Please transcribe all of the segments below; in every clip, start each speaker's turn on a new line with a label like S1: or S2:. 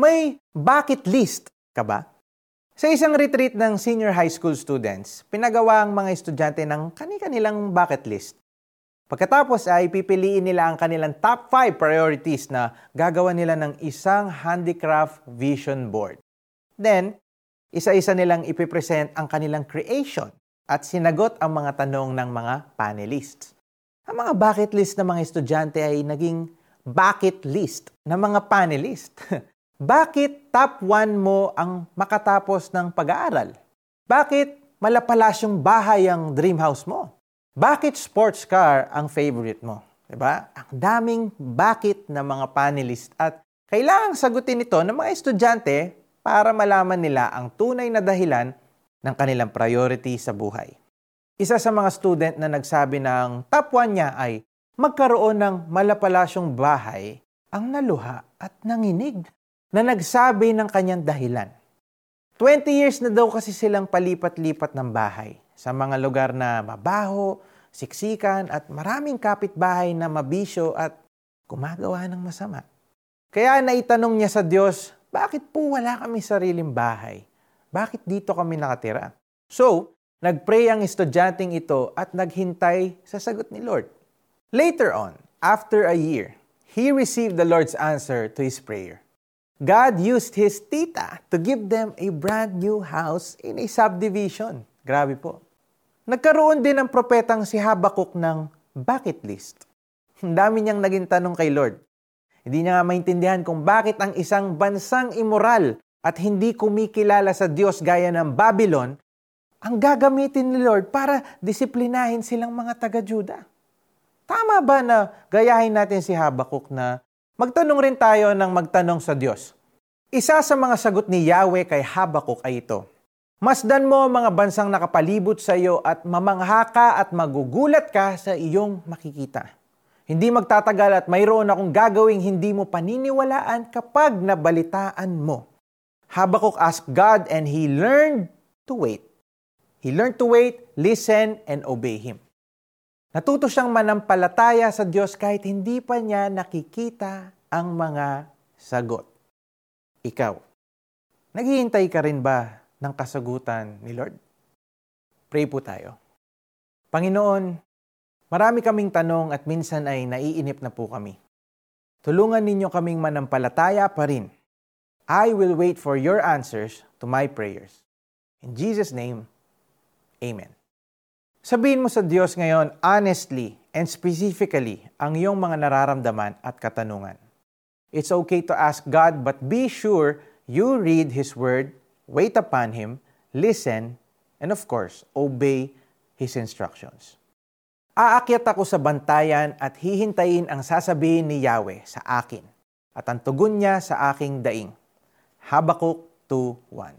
S1: May bucket list ka ba? Sa isang retreat ng senior high school students, pinagawa ang mga estudyante ng kani-kanilang bucket list. Pagkatapos ay pipiliin nila ang kanilang top 5 priorities na gagawa nila ng isang handicraft vision board. Then, isa-isa nilang ipipresent ang kanilang creation at sinagot ang mga tanong ng mga panelists. Ang mga bucket list ng mga estudyante ay naging bucket list ng mga panelist. Bakit top 1 mo ang makatapos ng pag-aaral? Bakit malapalasyong bahay ang dream house mo? Bakit sports car ang favorite mo? 'Di ba? Ang daming bakit ng mga panelist at kailangang sagutin ito ng mga estudyante para malaman nila ang tunay na dahilan ng kanilang priority sa buhay. Isa sa mga student na nagsabi ng top 1 niya ay magkaroon ng malapalasyong bahay ang naluha at nanginig na nagsabi ng kanyang dahilan. 20 years na daw kasi silang palipat-lipat ng bahay sa mga lugar na mabaho, siksikan at maraming kapitbahay na mabisyo at gumagawa ng masama. Kaya naitanong niya sa Diyos, bakit po wala kami sariling bahay? Bakit dito kami nakatira? So, nagpray ang estudyanteng ito at naghintay sa sagot ni Lord. Later on, after a year, he received the Lord's answer to his prayer. God used his tita to give them a brand new house in a subdivision. Grabe po. Nagkaroon din ng propetang si Habakuk ng bucket list. Ang dami niyang naging tanong kay Lord. Hindi niya nga maintindihan kung bakit ang isang bansang immoral at hindi kumikilala sa Diyos gaya ng Babylon ang gagamitin ni Lord para disiplinahin silang mga taga-Juda. Tama ba na gayahin natin si Habakuk na Magtanong rin tayo ng magtanong sa Diyos. Isa sa mga sagot ni Yahweh kay Habakuk ay ito. Masdan mo mga bansang nakapalibot sa iyo at mamangha ka at magugulat ka sa iyong makikita. Hindi magtatagal at mayroon akong gagawing hindi mo paniniwalaan kapag nabalitaan mo. Habakuk asked God and he learned to wait. He learned to wait, listen, and obey Him. Natuto siyang manampalataya sa Diyos kahit hindi pa niya nakikita ang mga sagot. Ikaw, naghihintay ka rin ba ng kasagutan ni Lord? Pray po tayo. Panginoon, marami kaming tanong at minsan ay naiinip na po kami. Tulungan ninyo kaming manampalataya pa rin. I will wait for your answers to my prayers. In Jesus' name, Amen. Sabihin mo sa Diyos ngayon, honestly and specifically, ang iyong mga nararamdaman at katanungan. It's okay to ask God, but be sure you read His Word, wait upon Him, listen, and of course, obey His instructions. Aakyat ako sa bantayan at hihintayin ang sasabihin ni Yahweh sa akin at ang tugon niya sa aking daing. Habakuk 2.1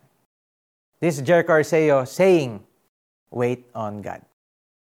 S1: This is Jericho Arceo saying, Wait on God.